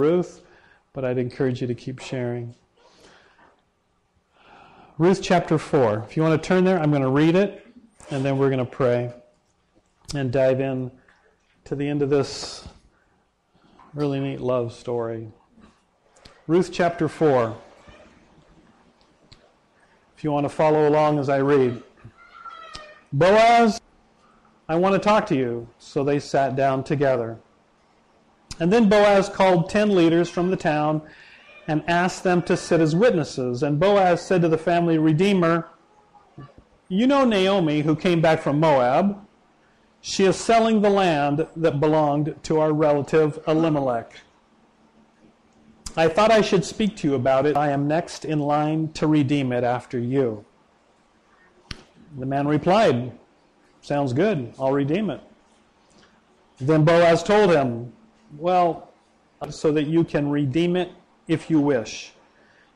Ruth, but I'd encourage you to keep sharing. Ruth chapter 4. If you want to turn there, I'm going to read it, and then we're going to pray and dive in to the end of this really neat love story. Ruth chapter 4. If you want to follow along as I read. Boaz, I want to talk to you. So they sat down together. And then Boaz called ten leaders from the town and asked them to sit as witnesses. And Boaz said to the family redeemer, You know Naomi, who came back from Moab. She is selling the land that belonged to our relative Elimelech. I thought I should speak to you about it. I am next in line to redeem it after you. The man replied, Sounds good. I'll redeem it. Then Boaz told him, Well, so that you can redeem it if you wish.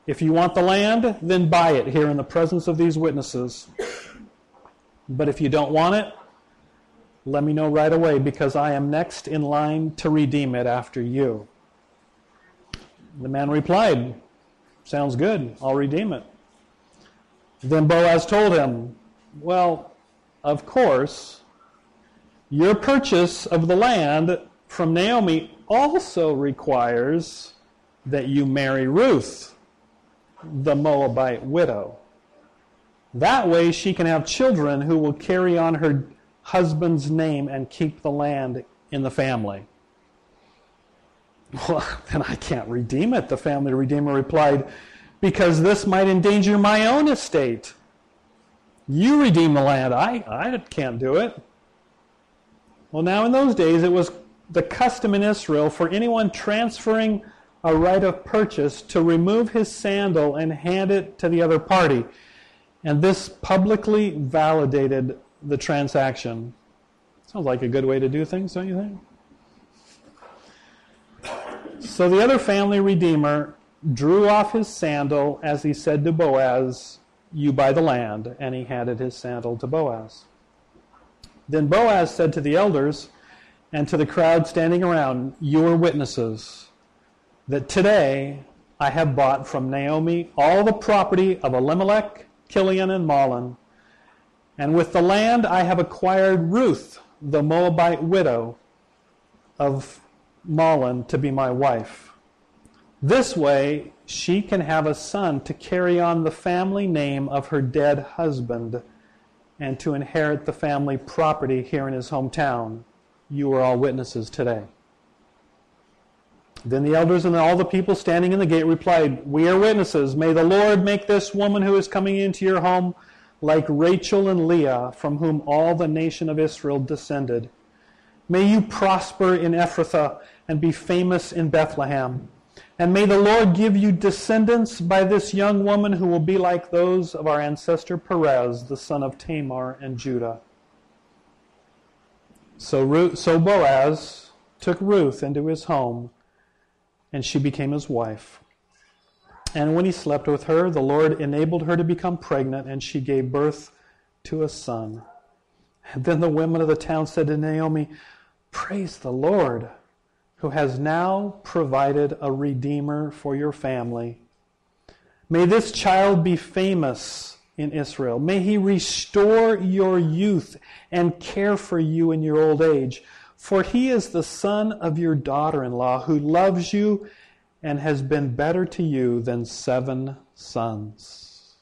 If you want the land, then buy it here in the presence of these witnesses. But if you don't want it, let me know right away because I am next in line to redeem it after you. The man replied, Sounds good. I'll redeem it. Then Boaz told him, Well, of course, your purchase of the land from Naomi also requires that you marry Ruth, the Moabite widow. That way she can have children who will carry on her husband's name and keep the land in the family. Well, then I can't redeem it, the family redeemer replied, because this might endanger my own estate. You redeem the land. I, I can't do it. Well, now in those days, it was the custom in Israel for anyone transferring a right of purchase to remove his sandal and hand it to the other party. And this publicly validated the transaction. Sounds like a good way to do things, don't you think? So the other family redeemer drew off his sandal as he said to Boaz, You buy the land. And he handed his sandal to Boaz. Then Boaz said to the elders and to the crowd standing around, You are witnesses that today I have bought from Naomi all the property of Elimelech, Kilion, and Mahlon. And with the land I have acquired Ruth, the Moabite widow of Mahlon, to be my wife. This way she can have a son to carry on the family name of her dead husband and to inherit the family property here in his hometown. You are all witnesses today. Then the elders and all the people standing in the gate replied, We are witnesses. May the Lord make this woman who is coming into your home like Rachel and Leah, from whom all the nation of Israel descended. May you prosper in Ephrathah and be famous in Bethlehem. And may the Lord give you descendants by this young woman who will be like those of our ancestor Perez, the son of Tamar and Judah. So, Ruth, so Boaz took Ruth into his home and she became his wife. And when he slept with her, the Lord enabled her to become pregnant, and she gave birth to a son. And then the women of the town said to Naomi, Praise the Lord, who has now provided a redeemer for your family. May this child be famous in Israel. May he restore your youth and care for you in your old age. For he is the son of your daughter in law who loves you and has been better to you than seven sons.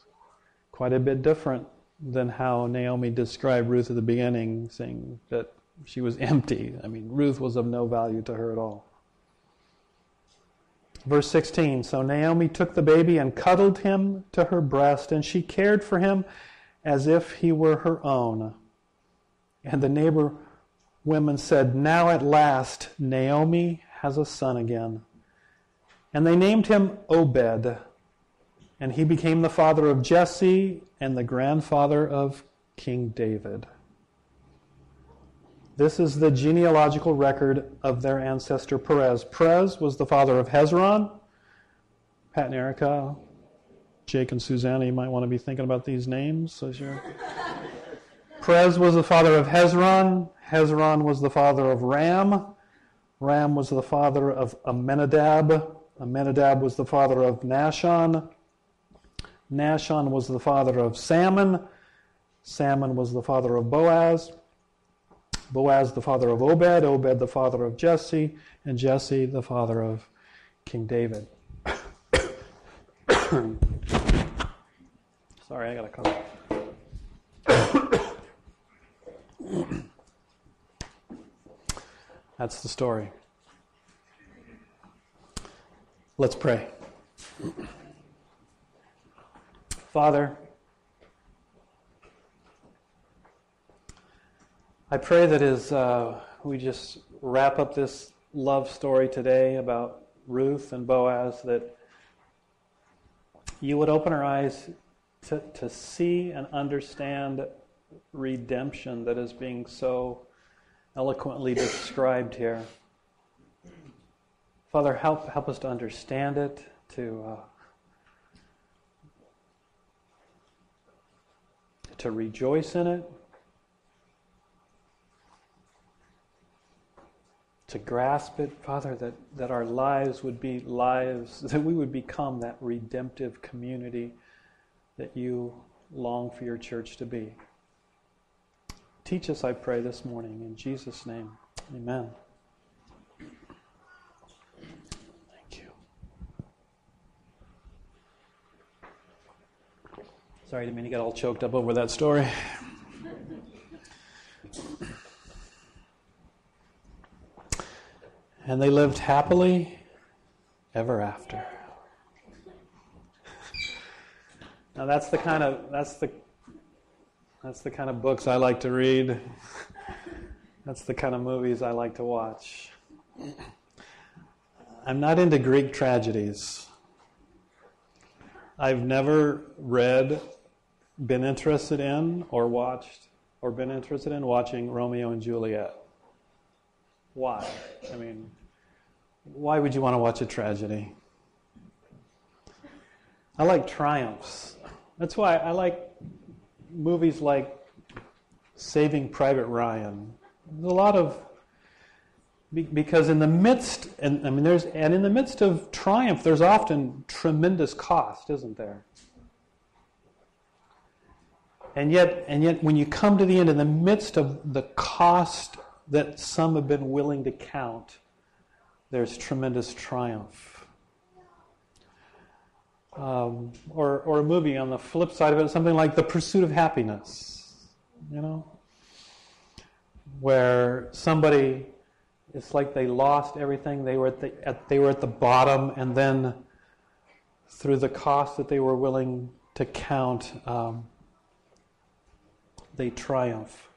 Quite a bit different than how Naomi described Ruth at the beginning, saying that she was empty. I mean, Ruth was of no value to her at all. Verse 16 So Naomi took the baby and cuddled him to her breast, and she cared for him as if he were her own. And the neighbor women said, Now at last Naomi has a son again. And they named him Obed. And he became the father of Jesse and the grandfather of King David. This is the genealogical record of their ancestor Perez. Perez was the father of Hezron. Pat and Erica, Jake and Susanna, you might want to be thinking about these names. So Perez was the father of Hezron. Hezron was the father of Ram. Ram was the father of Amminadab. Amminadab was the father of Nahshon. Nahshon was the father of Salmon. Salmon was the father of Boaz. Boaz the father of Obed. Obed the father of Jesse. And Jesse the father of King David. Sorry, I got a cough. That's the story. Let's pray. Father, I pray that as uh, we just wrap up this love story today about Ruth and Boaz, that you would open our eyes to, to see and understand redemption that is being so eloquently described here. Father, help, help us to understand it, to, uh, to rejoice in it, to grasp it, Father, that, that our lives would be lives, that we would become that redemptive community that you long for your church to be. Teach us, I pray, this morning. In Jesus' name, amen. Thank you. Sorry, I didn't mean to get all choked up over that story. And they lived happily ever after. Now that's the kind of that's the that's the kind of books I like to read. That's the kind of movies I like to watch. I'm not into Greek tragedies. I've never read, been interested in, or watched, or been interested in watching Romeo and Juliet. Why? I mean, why would you want to watch a tragedy? I like triumphs. That's why I like movies like Saving Private Ryan. There's a lot of because in the midst and I mean there's and in the midst of triumph there's often tremendous cost, isn't there? And yet and yet when you come to the end in the midst of the cost that some have been willing to count, there's tremendous triumph um, or, or a movie on the flip side of it, something like The Pursuit of Happiness, you know, where somebody, it's like they lost everything, they were at the, at, they were at the bottom, and then through the cost that they were willing to count, um, they triumph.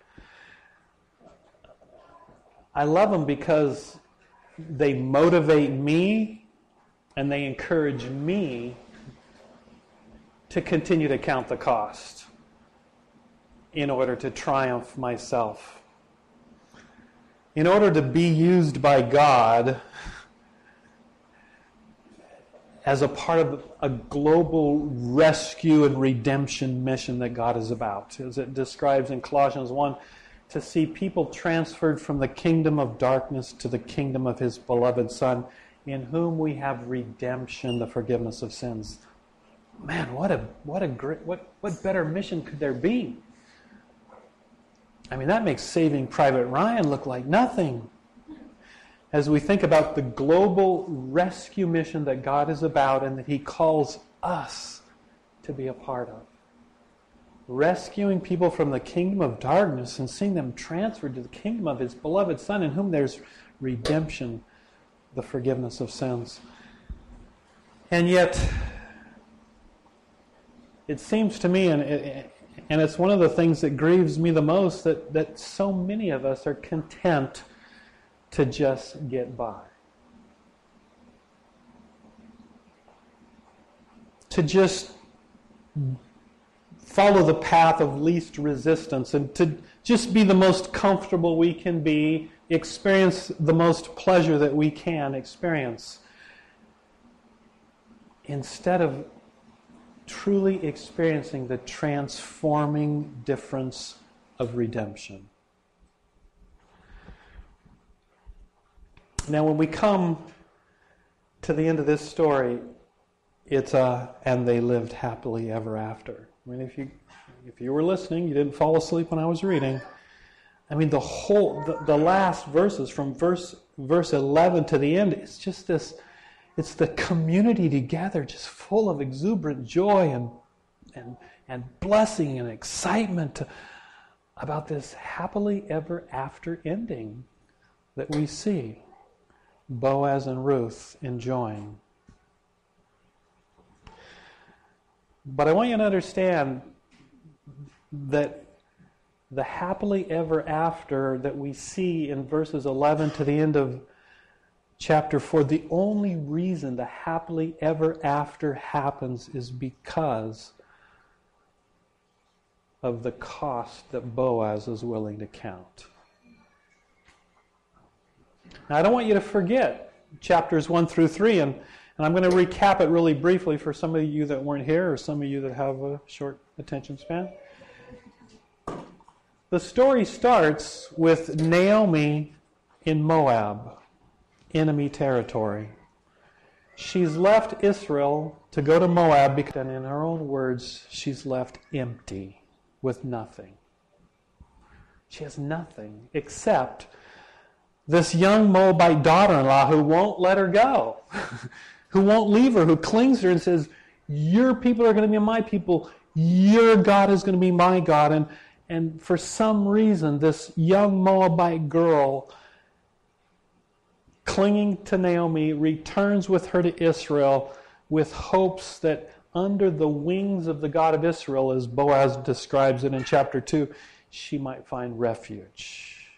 I love them because they motivate me and they encourage me to continue to count the cost in order to triumph myself. In order to be used by God as a part of a global rescue and redemption mission that God is about, as it describes in Colossians 1 to see people transferred from the kingdom of darkness to the kingdom of his beloved Son, in whom we have redemption, the forgiveness of sins man, what a what a great what what better mission could there be? I mean, that makes saving Private Ryan look like nothing. As we think about the global rescue mission that God is about and that He calls us to be a part of. Rescuing people from the kingdom of darkness and seeing them transferred to the kingdom of His beloved Son, in whom there's redemption, the forgiveness of sins. And yet, it seems to me, and, it, and it's one of the things that grieves me the most, that, that so many of us are content to just get by. To just follow the path of least resistance and to just be the most comfortable we can be, experience the most pleasure that we can experience. Instead of truly experiencing the transforming difference of redemption. Now, when we come to the end of this story, it's a, and they lived happily ever after. I mean, if you, if you were listening, you didn't fall asleep when I was reading. I mean, the whole, the, the last verses from verse, verse 11 to the end, it's just this, it's the community together, just full of exuberant joy and, and, and blessing and excitement about this happily ever after ending that we see Boaz and Ruth enjoying. But I want you to understand that the happily ever after that we see in verses 11 to the end of chapter 4, the only reason the happily ever after happens is because of the cost that Boaz is willing to count. Now, I don't want you to forget chapters 1 through 3, and, and I'm going to recap it really briefly for some of you that weren't here or some of you that have a short attention span. The story starts with Naomi in Moab, enemy territory. She's left Israel to go to Moab, because, and in her own words, she's left empty with nothing. She has nothing except this young Moabite daughter in law who won't let her go, who won't leave her, who clings to her and says, Your people are going to be my people. Your God is going to be my God. And and for some reason, this young Moabite girl, clinging to Naomi, returns with her to Israel with hopes that under the wings of the God of Israel, as Boaz describes it in chapter 2, she might find refuge.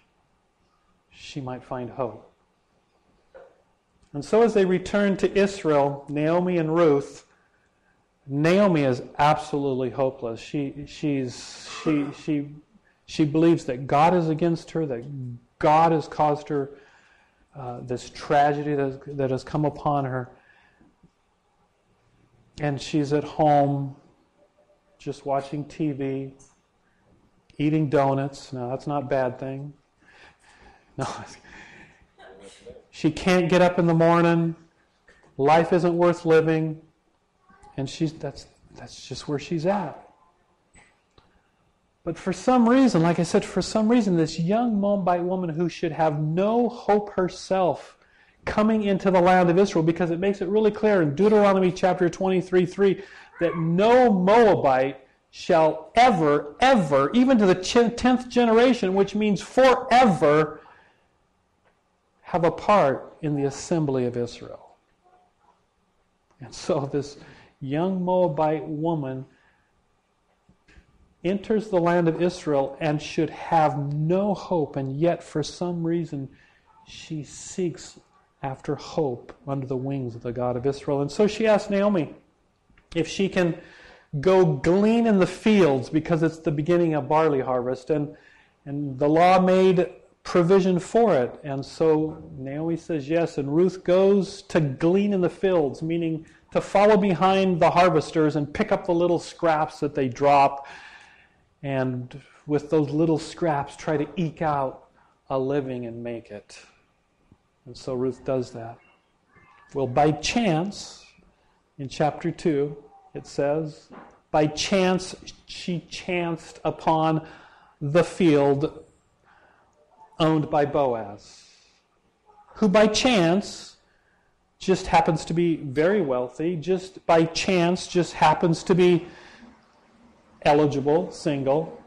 She might find hope. And so, as they return to Israel, Naomi and Ruth, Naomi is absolutely hopeless. She, she's, she, she, she believes that God is against her, that God has caused her uh, this tragedy that that has come upon her. And she's at home just watching TV, eating donuts. Now, that's not a bad thing. No. She can't get up in the morning. Life isn't worth living. And she's, that's, that's just where she's at. But for some reason, like I said, for some reason, this young Moabite woman who should have no hope herself coming into the land of Israel, because it makes it really clear in Deuteronomy chapter 23 3 that no Moabite shall ever, ever, even to the 10th generation, which means forever, have a part in the assembly of Israel. And so this young Moabite woman enters the land of Israel and should have no hope, and yet for some reason she seeks after hope under the wings of the God of Israel. And so she asks Naomi if she can go glean in the fields because it's the beginning of barley harvest. And, and the law made provision for it. And so Naomi says yes, and Ruth goes to glean in the fields, meaning to follow behind the harvesters and pick up the little scraps that they drop, and with those little scraps try to eke out a living and make it. And so Ruth does that. Well, by chance, in chapter 2, it says, by chance she chanced upon the field owned by Boaz, who by chance just happens to be very wealthy, just by chance, just happens to be eligible, single,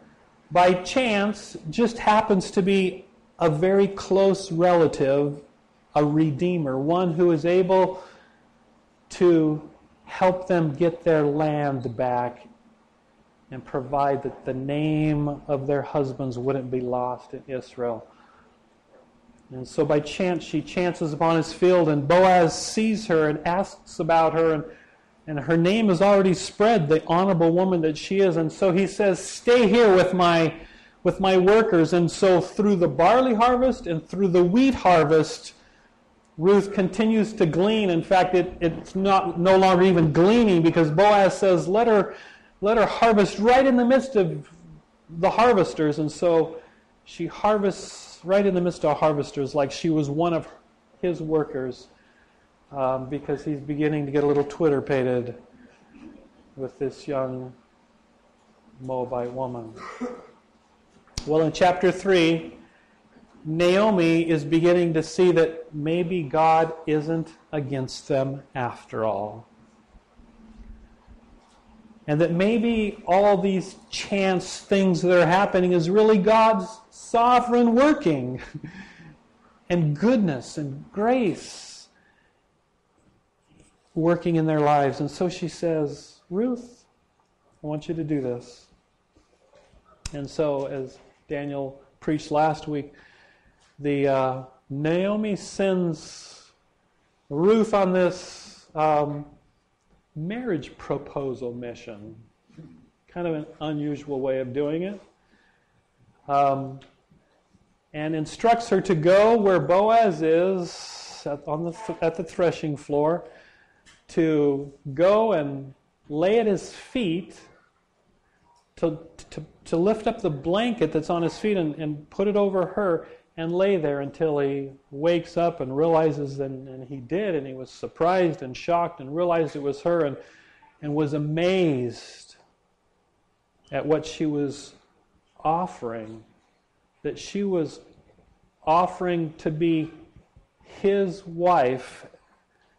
by chance, just happens to be a very close relative, a redeemer, one who is able to help them get their land back and provide that the name of their husbands wouldn't be lost in Israel. And so by chance, she chances upon his field, and Boaz sees her and asks about her, and, and her name is already spread, the honorable woman that she is. And so he says, Stay here with my, with my workers. And so through the barley harvest and through the wheat harvest, Ruth continues to glean. In fact, it, it's not no longer even gleaning because Boaz says, let her, let her harvest right in the midst of the harvesters. And so she harvests right in the midst of harvesters like she was one of his workers um, because he's beginning to get a little Twitter pated with this young Moabite woman. Well, in chapter 3, Naomi is beginning to see that maybe God isn't against them after all. And that maybe all these chance things that are happening is really God's sovereign working and goodness and grace working in their lives. And so she says, Ruth, I want you to do this. And so, as Daniel preached last week, the uh, Naomi sends Ruth on this um, marriage proposal mission. Kind of an unusual way of doing it. Um, and instructs her to go where Boaz is at, on the, at the threshing floor, to go and lay at his feet, to, to, to lift up the blanket that's on his feet and, and put it over her and lay there until he wakes up and realizes, and, and he did, and he was surprised and shocked and realized it was her and, and was amazed at what she was offering. That she was offering to be his wife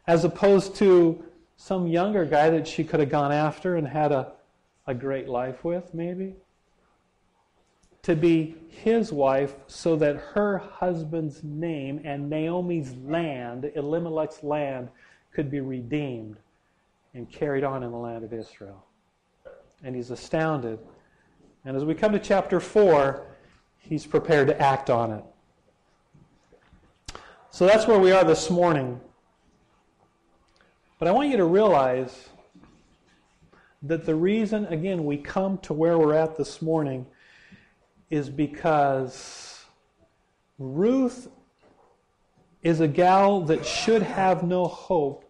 as opposed to some younger guy that she could have gone after and had a, a great life with, maybe to be his wife so that her husband's name and Naomi's land, Elimelech's land, could be redeemed and carried on in the land of Israel. And he's astounded. And as we come to chapter 4, he's prepared to act on it. So that's where we are this morning. But I want you to realize that the reason, again, we come to where we're at this morning is because Ruth is a gal that should have no hope,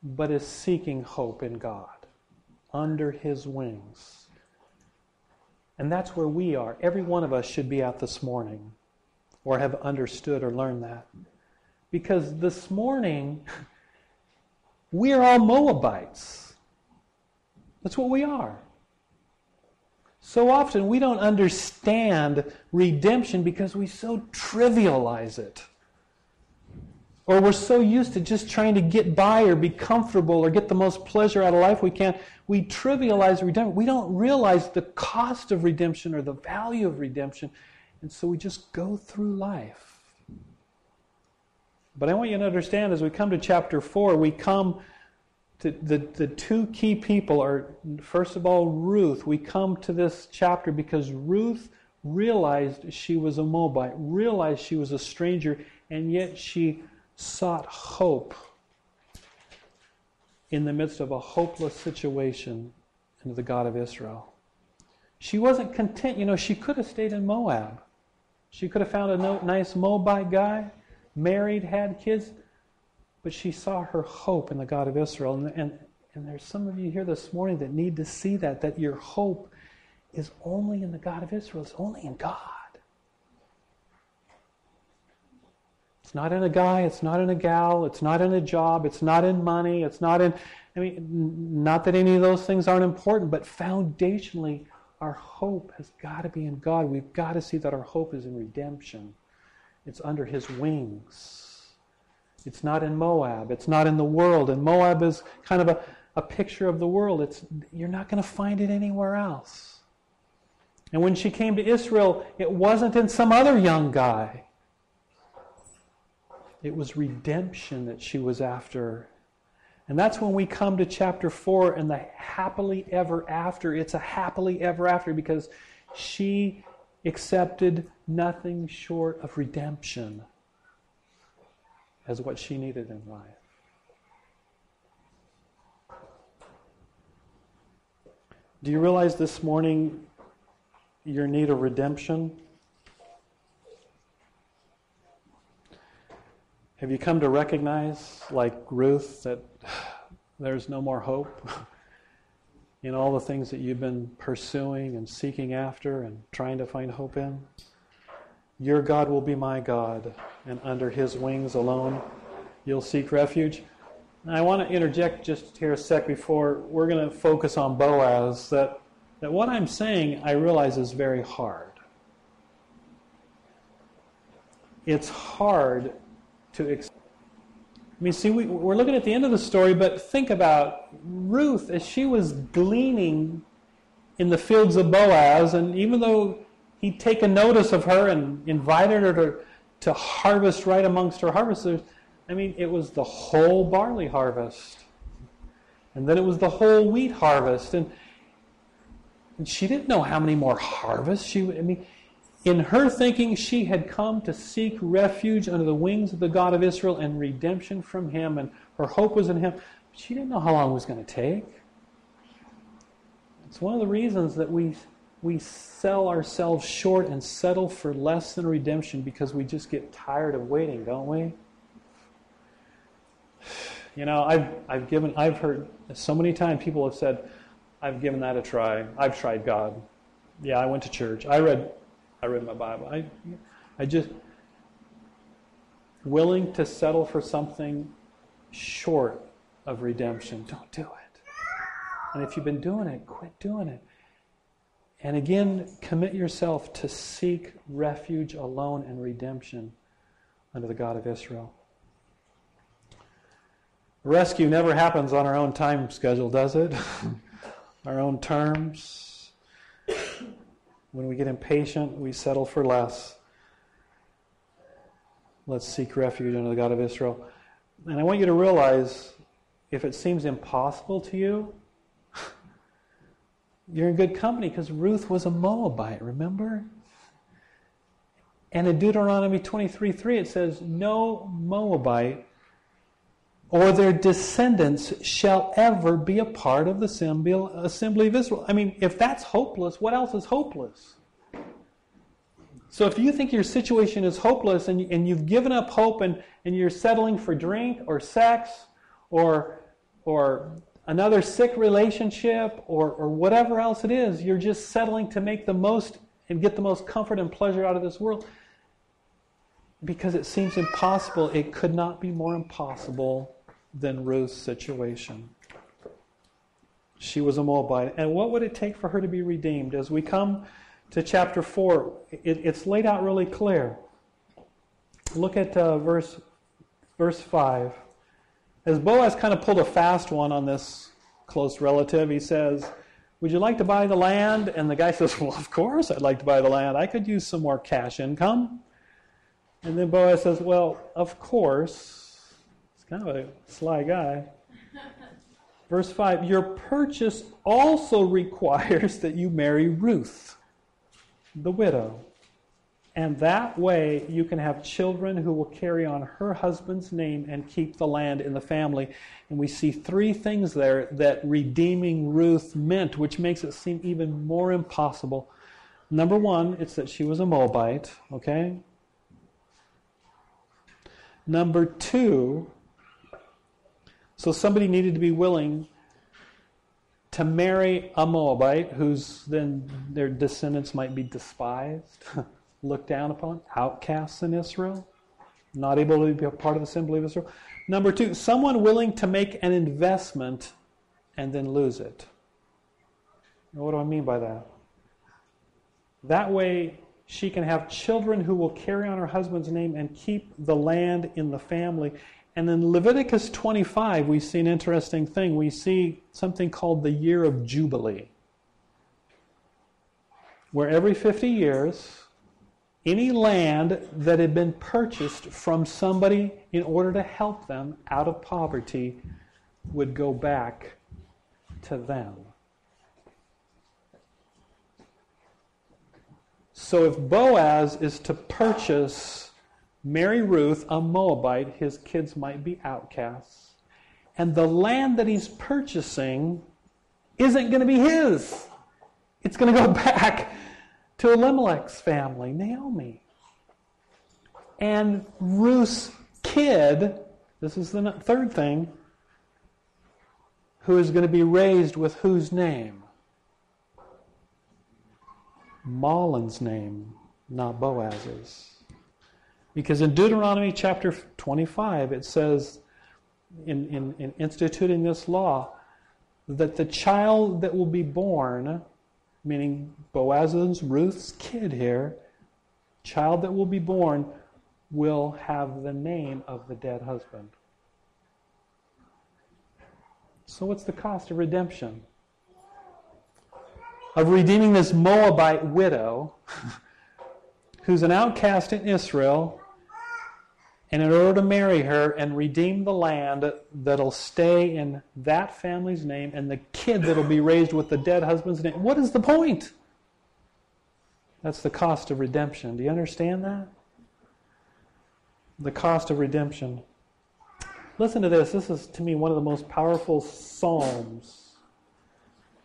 but is seeking hope in God under His wings. And that's where we are. Every one of us should be at this morning or have understood or learned that. Because this morning, we are all Moabites. That's what we are. So often we don't understand redemption because we so trivialize it. Or we're so used to just trying to get by or be comfortable or get the most pleasure out of life we can. We trivialize redemption. We don't realize the cost of redemption or the value of redemption. And so we just go through life. But I want you to understand as we come to chapter 4, we come the, the, the two key people are, first of all, Ruth. We come to this chapter because Ruth realized she was a Moabite, realized she was a stranger, and yet she sought hope in the midst of a hopeless situation into the God of Israel. She wasn't content. You know, she could have stayed in Moab. She could have found a nice Moabite guy, married, had kids. But she saw her hope in the God of Israel. And, and, and there's some of you here this morning that need to see that, that your hope is only in the God of Israel, it's only in God. It's not in a guy, it's not in a gal, it's not in a job, it's not in money, it's not in, I mean, not that any of those things aren't important, but foundationally, our hope has got to be in God. We've got to see that our hope is in redemption, it's under His wings. It's not in Moab. It's not in the world. And Moab is kind of a, a picture of the world. It's, you're not going to find it anywhere else. And when she came to Israel, it wasn't in some other young guy. It was redemption that she was after. And that's when we come to chapter 4 and the happily ever after. It's a happily ever after because she accepted nothing short of redemption as what she needed in life. Do you realize this morning your need of redemption? Have you come to recognize, like Ruth, that there's no more hope in all the things that you've been pursuing and seeking after and trying to find hope in? Your God will be my God, and under his wings alone you'll seek refuge. And I want to interject just here a sec before we're going to focus on Boaz that, that what I'm saying I realize is very hard. It's hard to. Ex- I mean, see, we, we're looking at the end of the story, but think about Ruth as she was gleaning in the fields of Boaz, and even though he'd taken notice of her and invited her to, to harvest right amongst her harvesters, I mean, it was the whole barley harvest. And then it was the whole wheat harvest. And, and she didn't know how many more harvests she would. I mean, in her thinking, she had come to seek refuge under the wings of the God of Israel and redemption from him, and her hope was in him. She didn't know how long it was going to take. It's one of the reasons that we, we sell ourselves short and settle for less than redemption because we just get tired of waiting, don't we? You know, I've, I've given, I've heard so many times people have said, I've given that a try. I've tried God. Yeah, I went to church. I read, I read my Bible. I, I just, willing to settle for something short of redemption. Don't do it. And if you've been doing it, quit doing it. And again, commit yourself to seek refuge alone and redemption under the God of Israel. Rescue never happens on our own time schedule, does it? our own terms. When we get impatient, we settle for less. Let's seek refuge under the God of Israel. And I want you to realize if it seems impossible to you, you're in good company because Ruth was a Moabite, remember? And in Deuteronomy 23 3, it says, No Moabite or their descendants shall ever be a part of the assembly of Israel. I mean, if that's hopeless, what else is hopeless? So if you think your situation is hopeless and, and you've given up hope and, and you're settling for drink or sex or, or another sick relationship or, or whatever else it is, you're just settling to make the most and get the most comfort and pleasure out of this world because it seems impossible, it could not be more impossible than Ruth's situation. She was a Moabite. And what would it take for her to be redeemed? As we come to chapter 4, it, it's laid out really clear. Look at uh, verse, verse 5. As Boaz kind of pulled a fast one on this close relative, he says, Would you like to buy the land? And the guy says, Well, of course I'd like to buy the land. I could use some more cash income. And then Boaz says, Well, of course He's kind of a sly guy. Verse 5 Your purchase also requires that you marry Ruth, the widow. And that way you can have children who will carry on her husband's name and keep the land in the family. And we see three things there that redeeming Ruth meant, which makes it seem even more impossible. Number one, it's that she was a Moabite, okay? Number two, so somebody needed to be willing to marry a Moabite whose then their descendants might be despised, looked down upon, outcasts in Israel, not able to be a part of the assembly of Israel. Number two, someone willing to make an investment and then lose it. what do I mean by that? That way, she can have children who will carry on her husband's name and keep the land in the family. And in Leviticus 25, we see an interesting thing. We see something called the year of Jubilee, where every 50 years, any land that had been purchased from somebody in order to help them out of poverty would go back to them. So if Boaz is to purchase marry Ruth, a Moabite, his kids might be outcasts. And the land that he's purchasing isn't going to be his. It's going to go back to Elimelech's family, Naomi. And Ruth's kid, this is the third thing, who is going to be raised with whose name? Mahlon's name. not Boaz's. Because in Deuteronomy chapter 25, it says, in, in, in instituting this law, that the child that will be born, meaning Boaz's, Ruth's kid here, child that will be born, will have the name of the dead husband. So, what's the cost of redemption? Of redeeming this Moabite widow who's an outcast in Israel, and in order to marry her and redeem the land that'll stay in that family's name and the kid that'll be raised with the dead husband's name, what is the point? That's the cost of redemption. Do you understand that? The cost of redemption. Listen to this. This is, to me, one of the most powerful Psalms.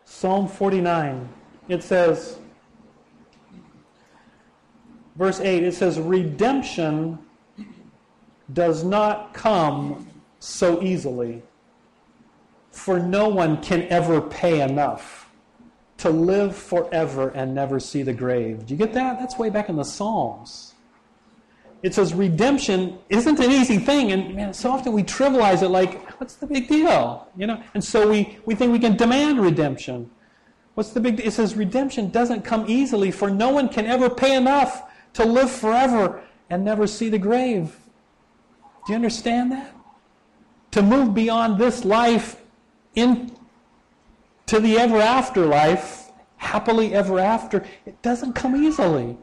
Psalm 49. It says, verse 8, it says, Redemption does not come so easily, for no one can ever pay enough to live forever and never see the grave. Do you get that? That's way back in the Psalms it says redemption isn't an easy thing, and man, so often we trivialize it like, what's the big deal? You know, and so we, we think we can demand redemption. What's the big deal? It says redemption doesn't come easily, for no one can ever pay enough to live forever and never see the grave. Do you understand that? To move beyond this life into the ever after life, happily ever after, it doesn't come easily.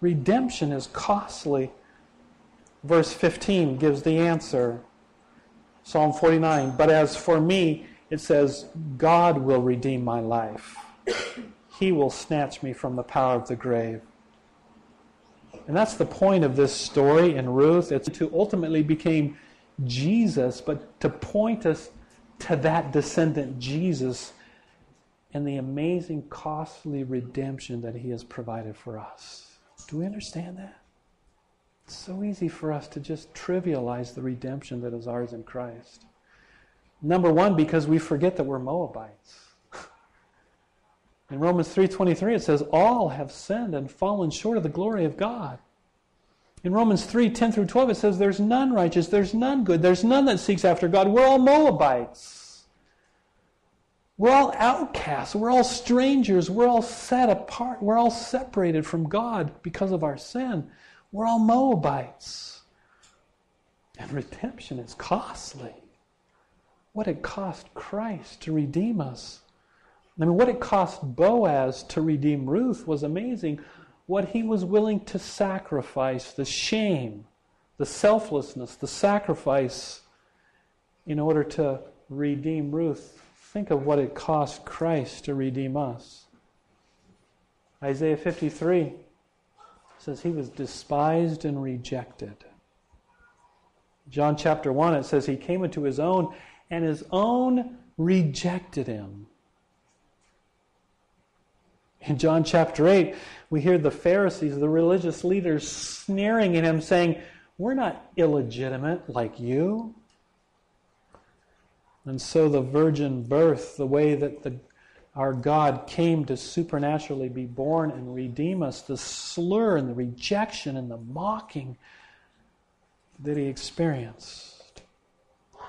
Redemption is costly. Verse 15 gives the answer. Psalm 49. But as for me, it says, God will redeem my life. He will snatch me from the power of the grave. And that's the point of this story in Ruth. It's to ultimately become Jesus, but to point us to that descendant Jesus and the amazing, costly redemption that he has provided for us. Do we understand that? It's so easy for us to just trivialize the redemption that is ours in Christ. Number one, because we forget that we're Moabites. In Romans 3:23 it says all have sinned and fallen short of the glory of God. In Romans 3:10 through 12, it says, There's none righteous, there's none good, there's none that seeks after God. We're all Moabites. We're all outcasts. We're all strangers. We're all set apart. We're all separated from God because of our sin. We're all Moabites. And redemption is costly. What it cost Christ to redeem us. I mean, what it cost Boaz to redeem Ruth was amazing. What he was willing to sacrifice, the shame, the selflessness, the sacrifice in order to redeem Ruth Think of what it cost Christ to redeem us. Isaiah 53 says he was despised and rejected. John chapter 1, it says he came into his own, and his own rejected him. In John chapter 8, we hear the Pharisees, the religious leaders, sneering at him, saying, We're not illegitimate like you. And so the virgin birth, the way that the, our God came to supernaturally be born and redeem us, the slur and the rejection and the mocking that he experienced.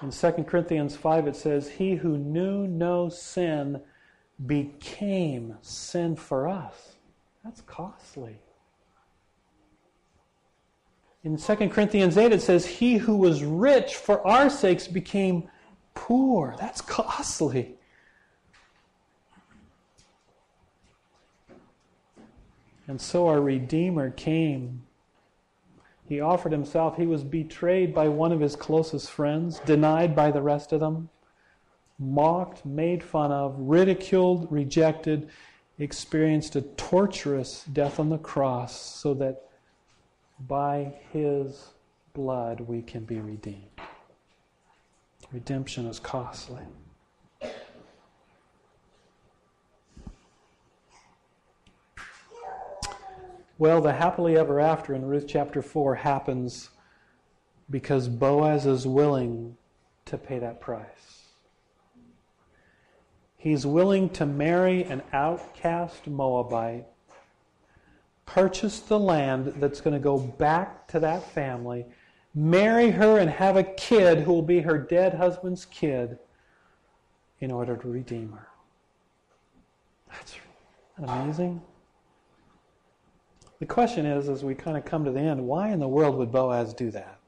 In 2 Corinthians 5, it says, He who knew no sin became sin for us. That's costly. In 2 Corinthians 8, it says, He who was rich for our sakes became poor. That's costly. And so our Redeemer came. He offered himself. He was betrayed by one of his closest friends, denied by the rest of them, mocked, made fun of, ridiculed, rejected, experienced a torturous death on the cross so that by his blood we can be redeemed. Redemption is costly. Well, the happily ever after in Ruth chapter 4 happens because Boaz is willing to pay that price. He's willing to marry an outcast Moabite purchase the land that's going to go back to that family, marry her, and have a kid who will be her dead husband's kid in order to redeem her. That's amazing. The question is, as we kind of come to the end, why in the world would Boaz do that?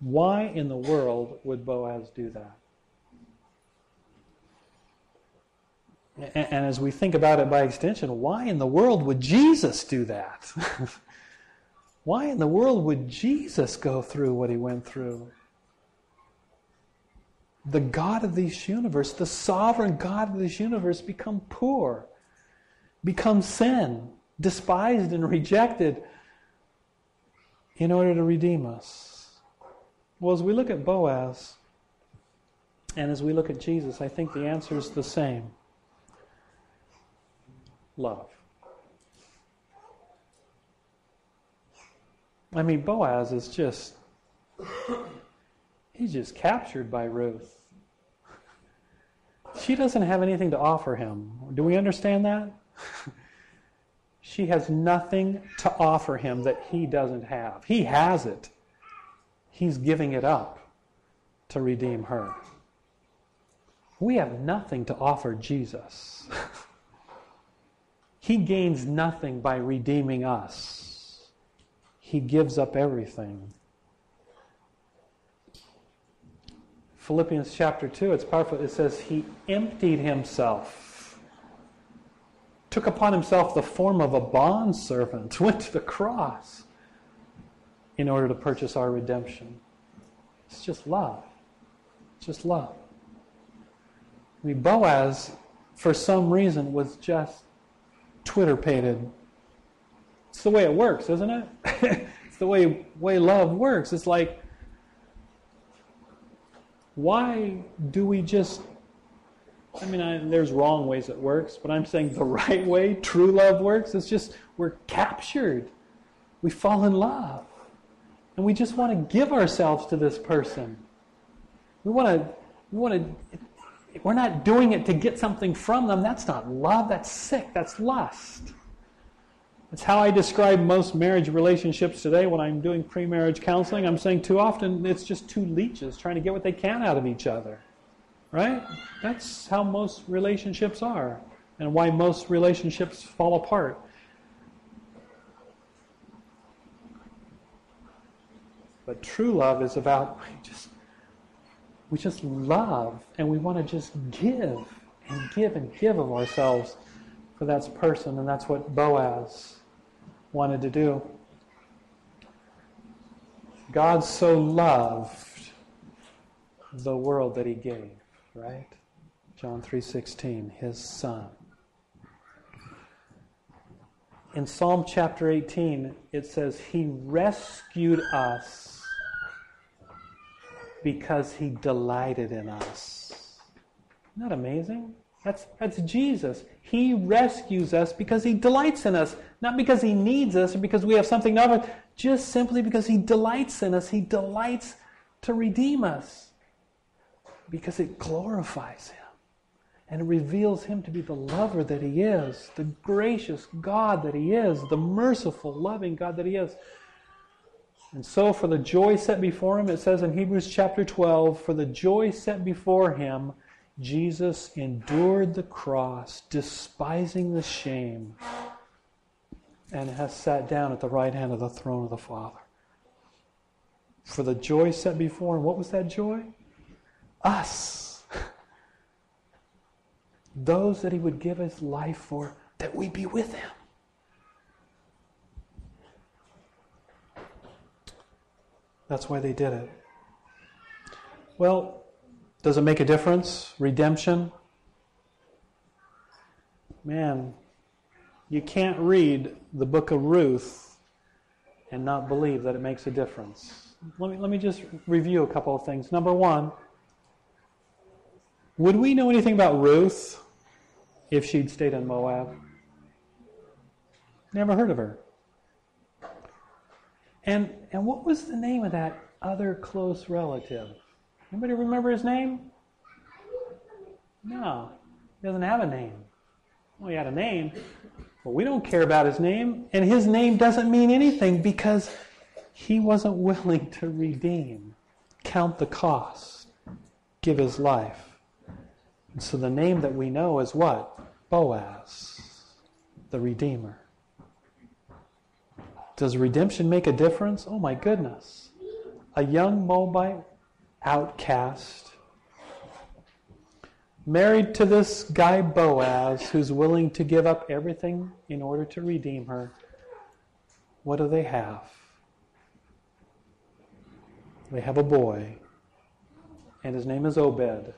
Why in the world would Boaz do that? And, as we think about it by extension, why in the world would Jesus do that? why in the world would Jesus go through what he went through? The God of this universe, the sovereign God of this universe, become poor, become sin, despised and rejected in order to redeem us. Well, as we look at Boaz and as we look at Jesus, I think the answer is the same love. I mean, Boaz is just, he's just captured by Ruth. She doesn't have anything to offer him. Do we understand that? she has nothing to offer him that he doesn't have. He has it. He's giving it up to redeem her. We have nothing to offer Jesus. He gains nothing by redeeming us, He gives up everything. Philippians chapter 2, it's powerful. It says, He emptied Himself, took upon Himself the form of a bondservant, went to the cross in order to purchase our redemption. It's just love. It's just love. I mean, Boaz, for some reason, was just Twitter pated. It's the way it works, isn't it? it's the way, way love works. It's like, why do we just. I mean, I, there's wrong ways it works, but I'm saying the right way true love works. It's just we're captured. We fall in love. And we just want to give ourselves to this person. We want to, we want to, we're not doing it to get something from them. That's not love. That's sick. That's lust. That's how I describe most marriage relationships today when I'm doing pre marriage counseling. I'm saying too often it's just two leeches trying to get what they can out of each other. Right? That's how most relationships are, and why most relationships fall apart. But true love is about just we just love and we want to just give and give and give of ourselves for that person, and that's what Boaz wanted to do. God so loved the world that he gave, right? John 3:16, his son. In Psalm chapter 18, it says he rescued us because he delighted in us. Isn't that amazing? That's, that's Jesus. He rescues us because he delights in us, not because he needs us or because we have something to offer, just simply because he delights in us. He delights to redeem us because it glorifies him and it reveals him to be the lover that he is, the gracious God that he is, the merciful, loving God that he is. And so, for the joy set before him, it says in Hebrews chapter 12, for the joy set before him, Jesus endured the cross, despising the shame, and has sat down at the right hand of the throne of the Father. For the joy set before him, what was that joy? Us. Those that he would give his life for, that we be with him. That's why they did it. Well, does it make a difference? Redemption? Man, you can't read the book of Ruth and not believe that it makes a difference. Let me, let me just review a couple of things. Number one, would we know anything about Ruth if she'd stayed in Moab? Never heard of her. And, and what was the name of that other close relative? Anybody remember his name? No, he doesn't have a name. Well, he had a name, But we don't care about his name, and his name doesn't mean anything because he wasn't willing to redeem, count the cost, give his life. And so the name that we know is what? Boaz, the Redeemer. Does redemption make a difference? Oh my goodness. A young Moabite outcast married to this guy Boaz who's willing to give up everything in order to redeem her. What do they have? They have a boy, and his name is Obed.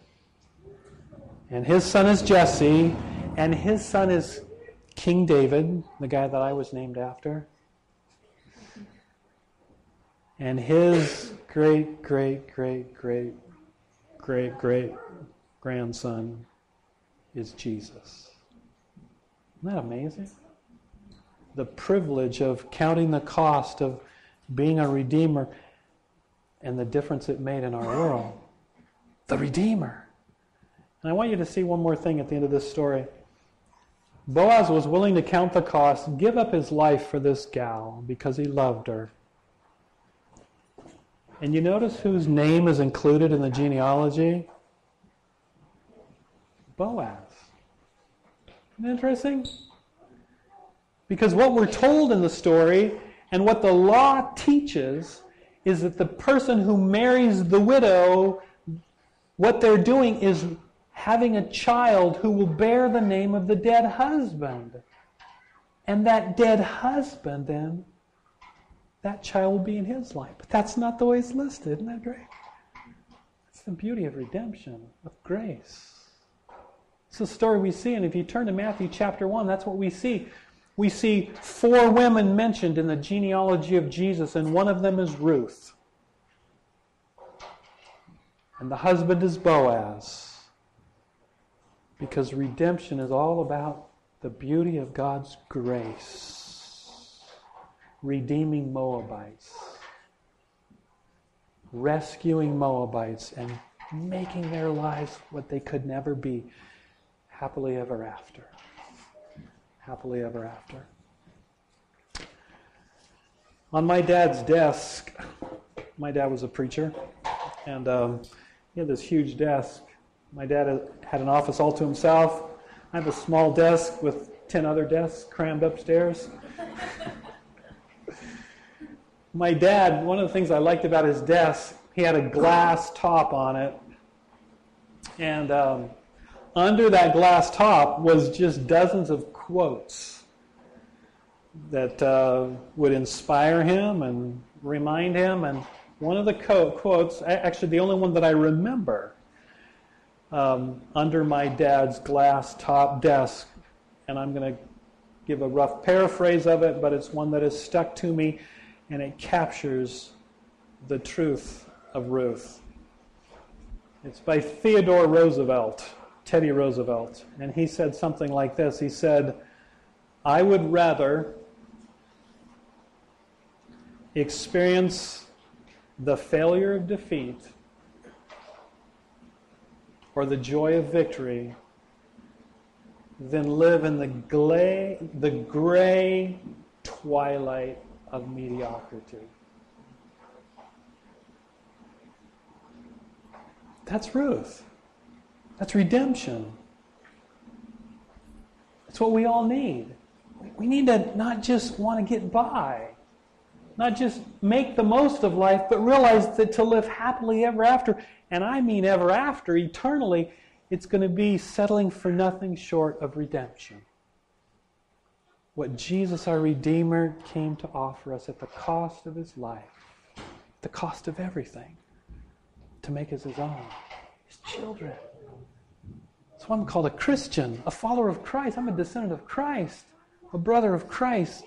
And his son is Jesse, and his son is King David, the guy that I was named after. And his great, great, great, great, great, great grandson is Jesus. Isn't that amazing? The privilege of counting the cost of being a redeemer and the difference it made in our world. The redeemer. And I want you to see one more thing at the end of this story. Boaz was willing to count the cost, give up his life for this gal because he loved her. And you notice whose name is included in the genealogy? Boaz. Isn't interesting? Because what we're told in the story and what the law teaches is that the person who marries the widow, what they're doing is having a child who will bear the name of the dead husband. And that dead husband, then, that child will be in his life. But that's not the way it's listed. Isn't that great? It's the beauty of redemption, of grace. It's the story we see, and if you turn to Matthew chapter 1, that's what we see. We see four women mentioned in the genealogy of Jesus, and one of them is Ruth. And the husband is Boaz. Because redemption is all about the beauty of God's grace, redeeming Moabites, rescuing Moabites, and making their lives what they could never be happily ever after. Happily ever after. On my dad's desk, my dad was a preacher, and um, he had this huge desk. My dad had an office all to himself. I have a small desk with 10 other desks crammed upstairs. my dad, one of the things I liked about his desk, he had a glass top on it. And um, under that glass top was just dozens of quotes that uh, would inspire him and remind him. And one of the co- quotes, actually the only one that I remember, um, under my dad's glass top desk, and I'm going to give a rough paraphrase of it, but it's one that has stuck to me, and it captures the truth of Ruth. It's by Theodore Roosevelt. Teddy Roosevelt, and he said something like this. He said, I would rather experience the failure of defeat or the joy of victory than live in the gray, the gray twilight of mediocrity. That's Ruth. That's redemption. That's what we all need. We need to not just want to get by, not just make the most of life, but realize that to live happily ever after, and I mean ever after, eternally, it's going to be settling for nothing short of redemption. What Jesus, our Redeemer, came to offer us at the cost of his life, the cost of everything, to make us his own, his children. That's why I'm called a Christian, a follower of Christ. I'm a descendant of Christ, a brother of Christ.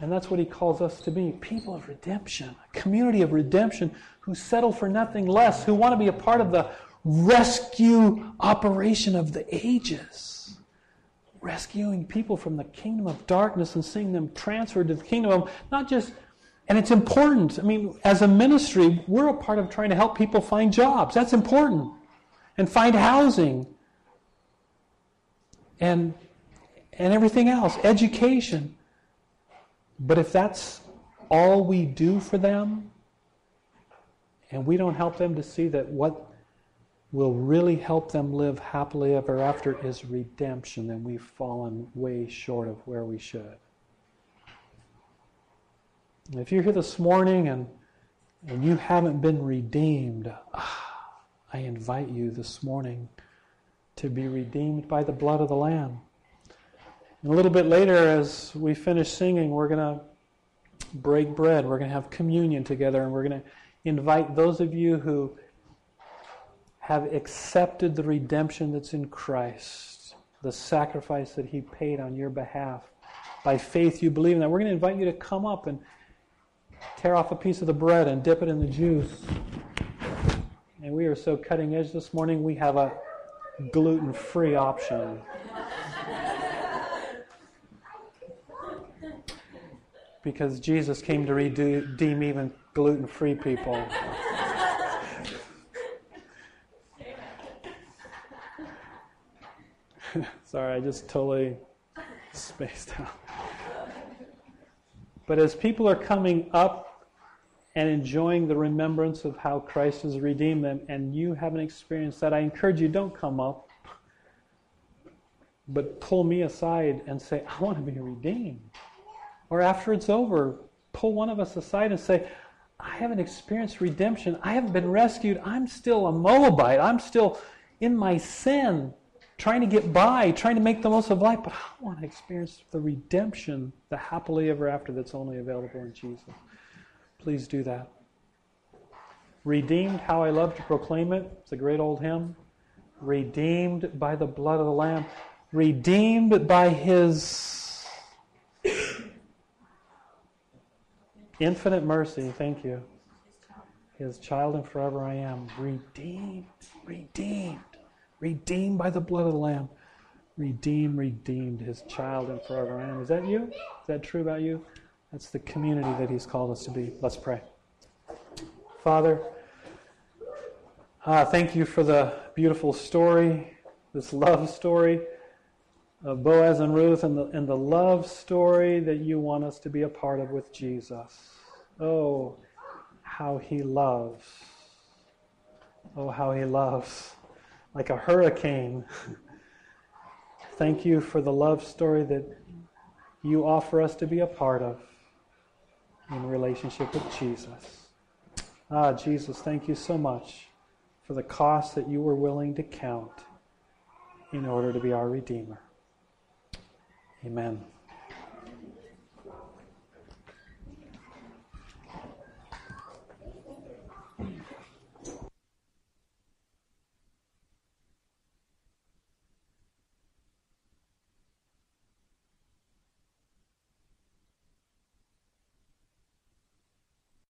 And that's what he calls us to be people of redemption, a community of redemption who settle for nothing less, who want to be a part of the rescue operation of the ages. Rescuing people from the kingdom of darkness and seeing them transferred to the kingdom of not just, and it's important. I mean, as a ministry, we're a part of trying to help people find jobs. That's important and find housing and and everything else, education. But if that's all we do for them, and we don't help them to see that what will really help them live happily ever after is redemption, and we've fallen way short of where we should. If you're here this morning and, and you haven't been redeemed, ah, I invite you this morning to be redeemed by the blood of the Lamb. And a little bit later, as we finish singing, we're going to break bread. We're going to have communion together, and we're going to invite those of you who have accepted the redemption that's in Christ, the sacrifice that He paid on your behalf. By faith, you believe in that. We're going to invite you to come up and tear off a piece of the bread and dip it in the juice. And we are so cutting edge this morning, we have a gluten free option. because Jesus came to redeem even gluten free people. Sorry, I just totally spaced out. But as people are coming up and enjoying the remembrance of how Christ has redeemed them, and you haven't experienced that, I encourage you don't come up, but pull me aside and say, I want to be redeemed. Or after it's over, pull one of us aside and say, I haven't experienced redemption. I haven't been rescued. I'm still a Moabite. I'm still in my sin trying to get by, trying to make the most of life, but I want to experience the redemption, the happily ever after that's only available in Jesus. Please do that. Redeemed, how I love to proclaim it. It's a great old hymn. Redeemed by the blood of the Lamb. Redeemed by His infinite mercy. Thank you. His child and forever I am. Redeemed. Redeemed redeemed by the blood of the Lamb. Redeemed, redeemed, his child and forever I am. Is that you? Is that true about you? That's the community that he's called us to be. Let's pray. Father, uh, thank you for the beautiful story, this love story of Boaz and Ruth, and the, and the love story that you want us to be a part of with Jesus. Oh, how he loves. Oh, how he loves like a hurricane. Thank you for the love story that you offer us to be a part of in relationship with Jesus. Ah, Jesus, thank you so much for the cost that you were willing to count in order to be our Redeemer. Amen.